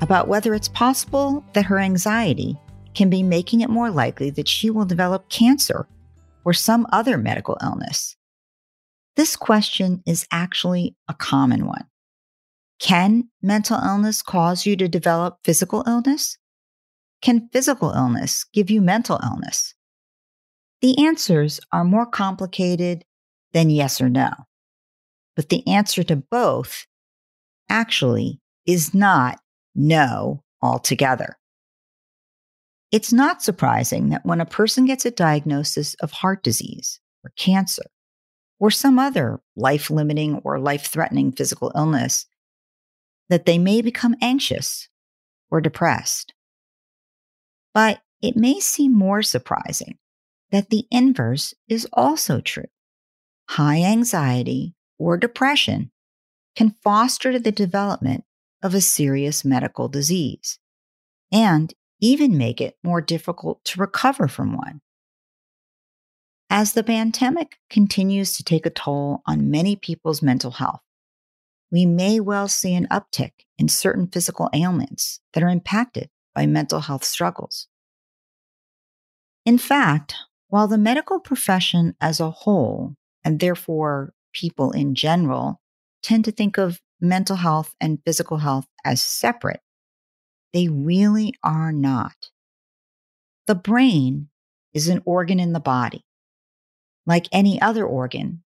about whether it's possible that her anxiety can be making it more likely that she will develop cancer or some other medical illness. This question is actually a common one. Can mental illness cause you to develop physical illness? Can physical illness give you mental illness? The answers are more complicated than yes or no. But the answer to both actually is not no altogether. It's not surprising that when a person gets a diagnosis of heart disease or cancer or some other life limiting or life threatening physical illness, that they may become anxious or depressed. But it may seem more surprising that the inverse is also true. High anxiety or depression can foster the development of a serious medical disease and even make it more difficult to recover from one. As the pandemic continues to take a toll on many people's mental health, we may well see an uptick in certain physical ailments that are impacted by mental health struggles. In fact, while the medical profession as a whole, and therefore people in general, tend to think of mental health and physical health as separate. They really are not. The brain is an organ in the body, like any other organ,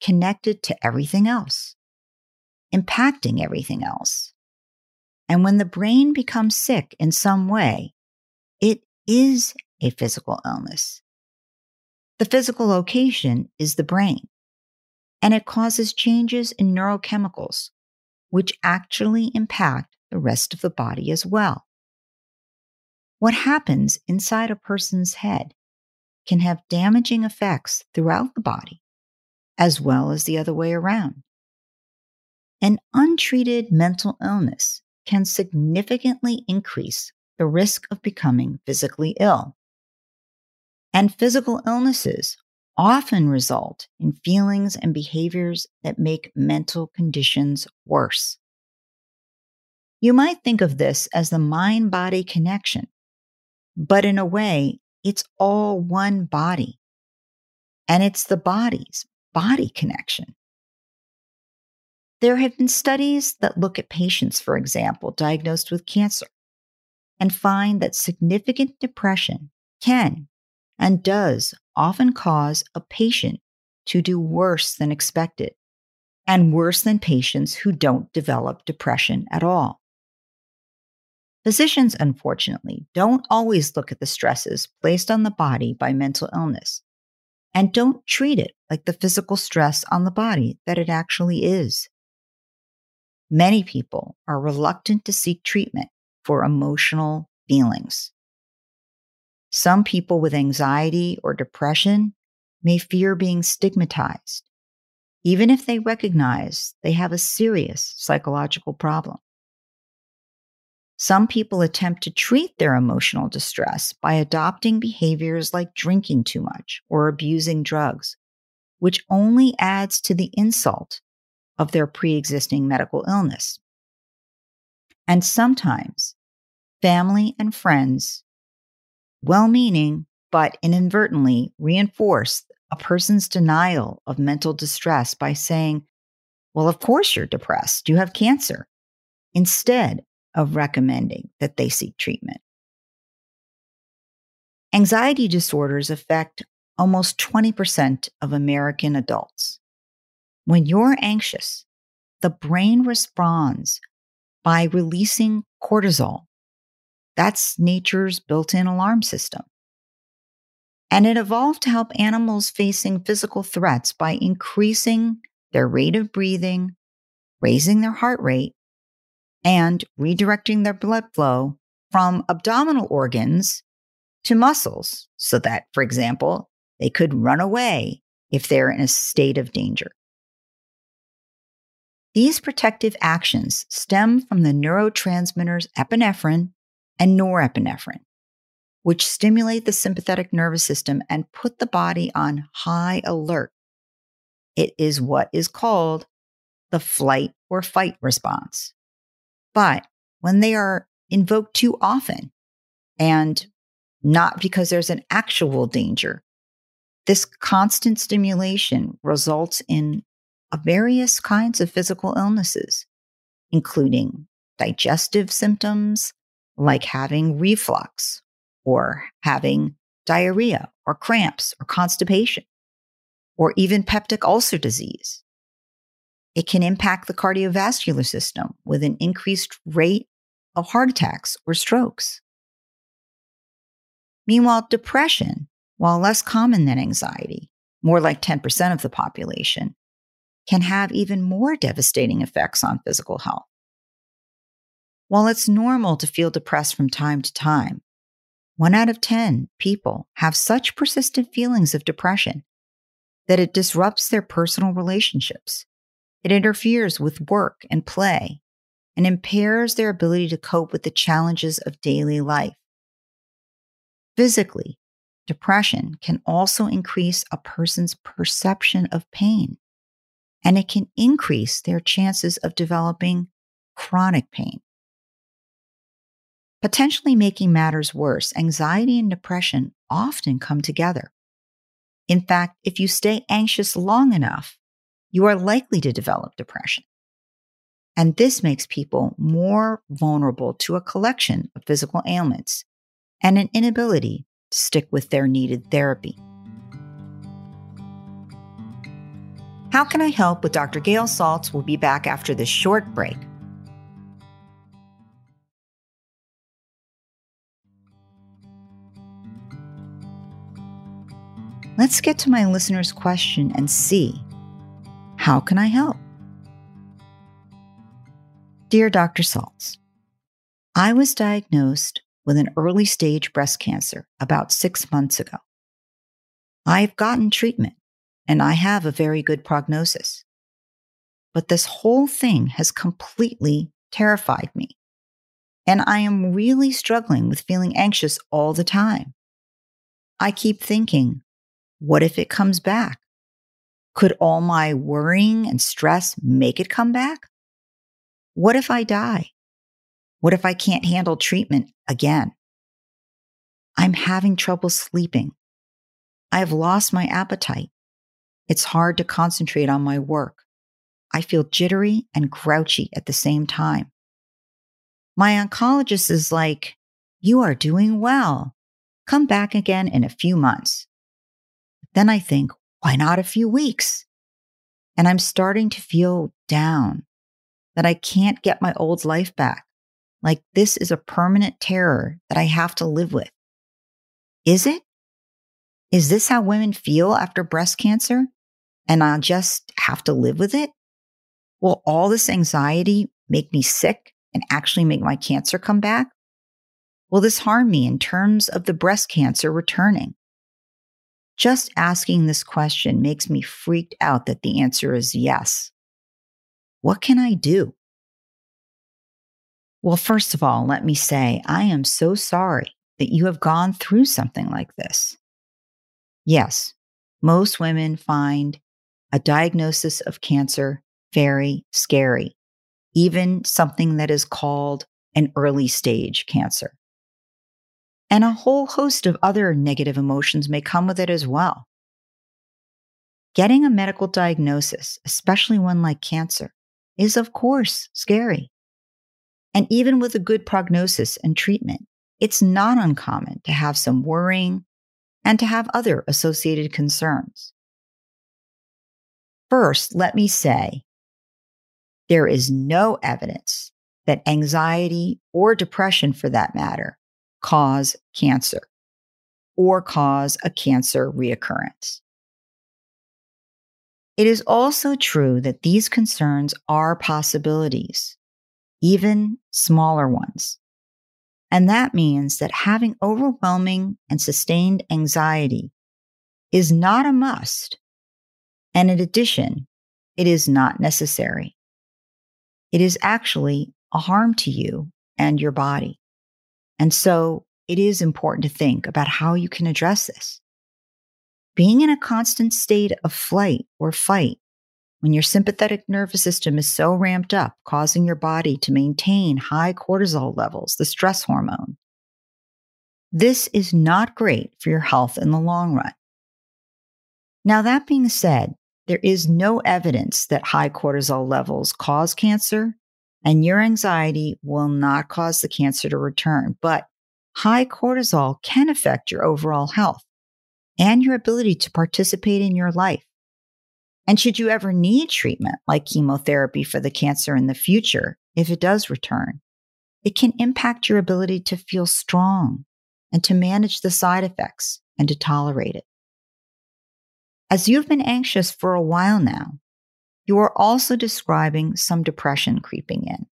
connected to everything else, impacting everything else. And when the brain becomes sick in some way, it is a physical illness. The physical location is the brain, and it causes changes in neurochemicals which actually impact the rest of the body as well. What happens inside a person's head can have damaging effects throughout the body, as well as the other way around. An untreated mental illness can significantly increase the risk of becoming physically ill. And physical illnesses often result in feelings and behaviors that make mental conditions worse. You might think of this as the mind body connection, but in a way, it's all one body. And it's the body's body connection. There have been studies that look at patients, for example, diagnosed with cancer and find that significant depression can and does often cause a patient to do worse than expected and worse than patients who don't develop depression at all. Physicians, unfortunately, don't always look at the stresses placed on the body by mental illness and don't treat it like the physical stress on the body that it actually is. Many people are reluctant to seek treatment for emotional feelings. Some people with anxiety or depression may fear being stigmatized, even if they recognize they have a serious psychological problem. Some people attempt to treat their emotional distress by adopting behaviors like drinking too much or abusing drugs, which only adds to the insult of their pre existing medical illness. And sometimes family and friends well meaning, but inadvertently reinforce a person's denial of mental distress by saying, Well, of course you're depressed. You have cancer, instead of recommending that they seek treatment. Anxiety disorders affect almost 20% of American adults. When you're anxious, the brain responds by releasing cortisol, that's nature's built in alarm system. And it evolved to help animals facing physical threats by increasing their rate of breathing, raising their heart rate, and redirecting their blood flow from abdominal organs to muscles so that, for example, they could run away if they're in a state of danger. These protective actions stem from the neurotransmitters epinephrine and norepinephrine, which stimulate the sympathetic nervous system and put the body on high alert. It is what is called the flight or fight response. But when they are invoked too often and not because there's an actual danger, this constant stimulation results in various kinds of physical illnesses, including digestive symptoms like having reflux or having diarrhea or cramps or constipation, or even peptic ulcer disease. It can impact the cardiovascular system with an increased rate of heart attacks or strokes. Meanwhile, depression, while less common than anxiety, more like 10% of the population, can have even more devastating effects on physical health. While it's normal to feel depressed from time to time, one out of 10 people have such persistent feelings of depression that it disrupts their personal relationships. It interferes with work and play and impairs their ability to cope with the challenges of daily life. Physically, depression can also increase a person's perception of pain and it can increase their chances of developing chronic pain. Potentially making matters worse, anxiety and depression often come together. In fact, if you stay anxious long enough, you are likely to develop depression. And this makes people more vulnerable to a collection of physical ailments and an inability to stick with their needed therapy. How Can I Help with Dr. Gail Saltz We'll be back after this short break. Let's get to my listener's question and see how can I help? Dear Dr. Saltz, I was diagnosed with an early stage breast cancer about six months ago. I've gotten treatment and I have a very good prognosis. But this whole thing has completely terrified me. And I am really struggling with feeling anxious all the time. I keep thinking, what if it comes back? Could all my worrying and stress make it come back? What if I die? What if I can't handle treatment again? I'm having trouble sleeping. I have lost my appetite. It's hard to concentrate on my work. I feel jittery and grouchy at the same time. My oncologist is like, You are doing well. Come back again in a few months. Then I think, Why not a few weeks? And I'm starting to feel down that I can't get my old life back. Like this is a permanent terror that I have to live with. Is it? Is this how women feel after breast cancer? and I'll just have to live with it? Will all this anxiety make me sick and actually make my cancer come back? Will this harm me in terms of the breast cancer returning? Just asking this question makes me freaked out that the answer is yes. What can I do? Well, first of all, let me say I am so sorry that you have gone through something like this. Yes, most women find a diagnosis of cancer very scary, even something that is called an early stage cancer. And a whole host of other negative emotions may come with it as well. Getting a medical diagnosis, especially one like cancer, is of course scary. And even with a good prognosis and treatment, it's not uncommon to have some worrying and to have other associated concerns. First, let me say there is no evidence that anxiety or depression, for that matter, cause cancer or cause a cancer reoccurrence. It is also true that these concerns are possibilities. even smaller ones. And that means that having overwhelming and sustained anxiety is not a must. And in addition, it is not necessary. It is actually a harm to you and your body. And so it is important to think about how you can address this. Being in a constant state of flight or fight when your sympathetic nervous system is so ramped up, causing your body to maintain high cortisol levels, the stress hormone. This is not great for your health in the long run. Now, that being said, there is no evidence that high cortisol levels cause cancer, and your anxiety will not cause the cancer to return. But high cortisol can affect your overall health and your ability to participate in your life. And should you ever need treatment like chemotherapy for the cancer in the future, if it does return, it can impact your ability to feel strong and to manage the side effects and to tolerate it. As you've been anxious for a while now, you are also describing some depression creeping in,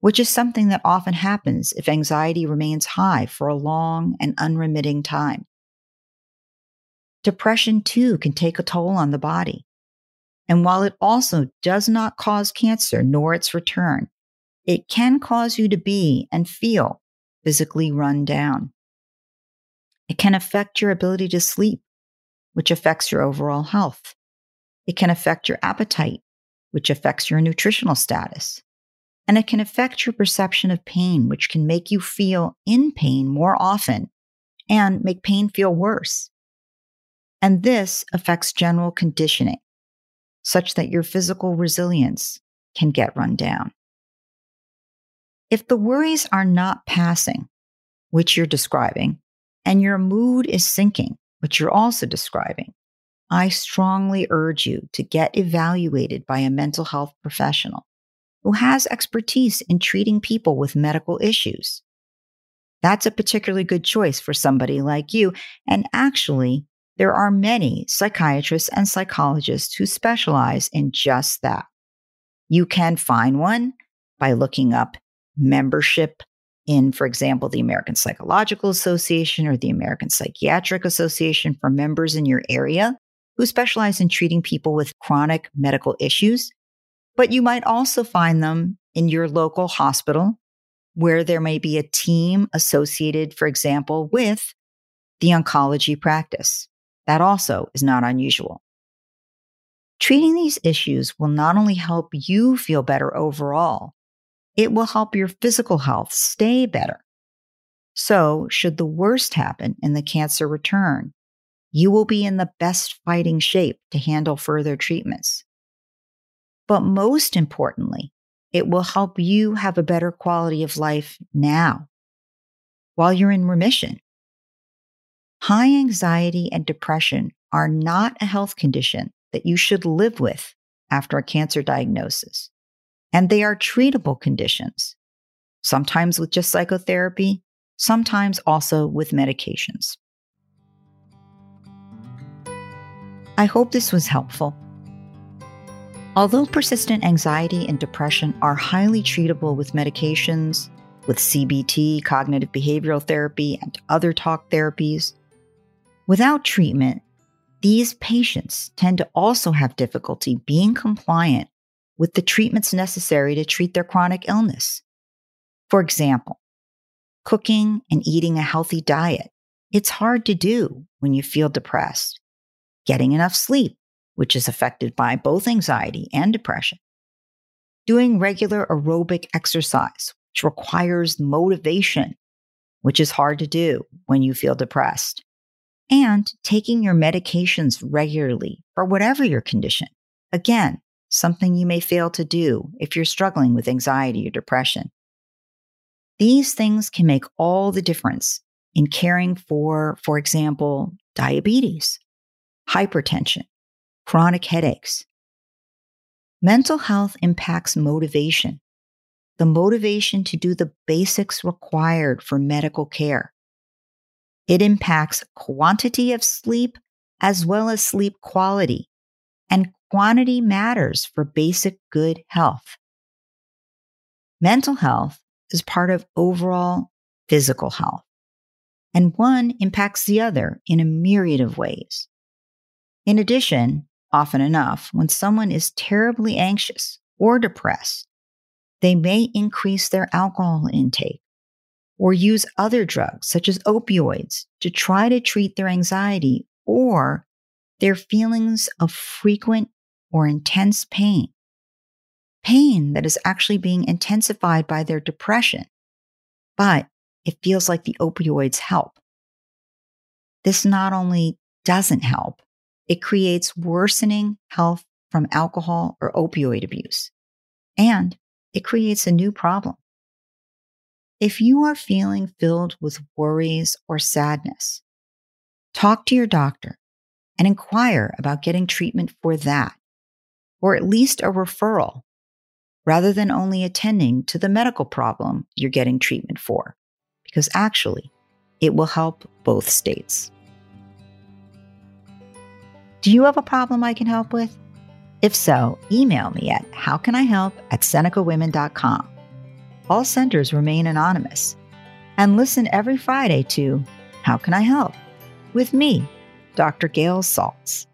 which is something that often happens if anxiety remains high for a long and unremitting time. Depression, too, can take a toll on the body. And while it also does not cause cancer nor its return, it can cause you to be and feel physically run down. It can affect your ability to sleep, which affects your overall health. It can affect your appetite, which affects your nutritional status. And it can affect your perception of pain, which can make you feel in pain more often and make pain feel worse. And this affects general conditioning, such that your physical resilience can get run down. If the worries are not passing, which you're describing, and your mood is sinking, which you're also describing, I strongly urge you to get evaluated by a mental health professional who has expertise in treating people with medical issues. That's a particularly good choice for somebody like you. And actually, there are many psychiatrists and psychologists who specialize in just that. You can find one by looking up membership in, for example, the American Psychological Association or the American Psychiatric Association for members in your area who specialize in treating people with chronic medical issues. But you might also find them in your local hospital where there may be a team associated, for example, with the oncology practice. That also is not unusual. Treating these issues will not only help you feel better overall, it will help your physical health stay better. So, should the worst happen and the cancer return, you will be in the best fighting shape to handle further treatments. But most importantly, it will help you have a better quality of life now while you're in remission High anxiety and depression are not a health condition that you should live with after a cancer diagnosis. And they are treatable conditions, sometimes with just psychotherapy, sometimes also with medications. I hope this was helpful. Although persistent anxiety and depression are highly treatable with medications, with CBT, cognitive behavioral therapy, and other talk therapies, Without treatment, these patients tend to also have difficulty being compliant with the treatments necessary to treat their chronic illness. For example, cooking and eating a healthy diet. It's hard to do when you feel depressed. Getting enough sleep, which is affected by both anxiety and depression. Doing regular aerobic exercise, which requires motivation, which is hard to do when you feel depressed and taking your medications regularly for whatever your condition. Again, something you may fail to do if you're struggling with anxiety or depression. These things can make all the difference in caring for, for example, diabetes, hypertension, chronic headaches. Mental health impacts motivation, the motivation to do the basics required for medical care. It impacts quantity of sleep as well as sleep quality. And quantity matters for basic good health. Mental health is part of overall physical health, and one impacts the other in a myriad of ways. In addition, often enough, when someone is terribly anxious or depressed, they may increase their alcohol intake or use other drugs, such as opioids, to try to treat their anxiety or their feelings of frequent or intense pain. Pain that is actually being intensified by their depression, but it feels like the opioids help. This not only doesn't help, it creates worsening health from alcohol or opioid abuse. And it creates a new problem. If you are feeling filled with worries or sadness, talk to your doctor and inquire about getting treatment for that, or at least a referral, rather than only attending to the medical problem you're getting treatment for, because actually, it will help both states. Do you have a problem I can help with? If so, email me at howcanihelp at senecawomen.com. All senders remain anonymous. And listen every Friday to How Can I Help? with me, Dr. Gail Saltz.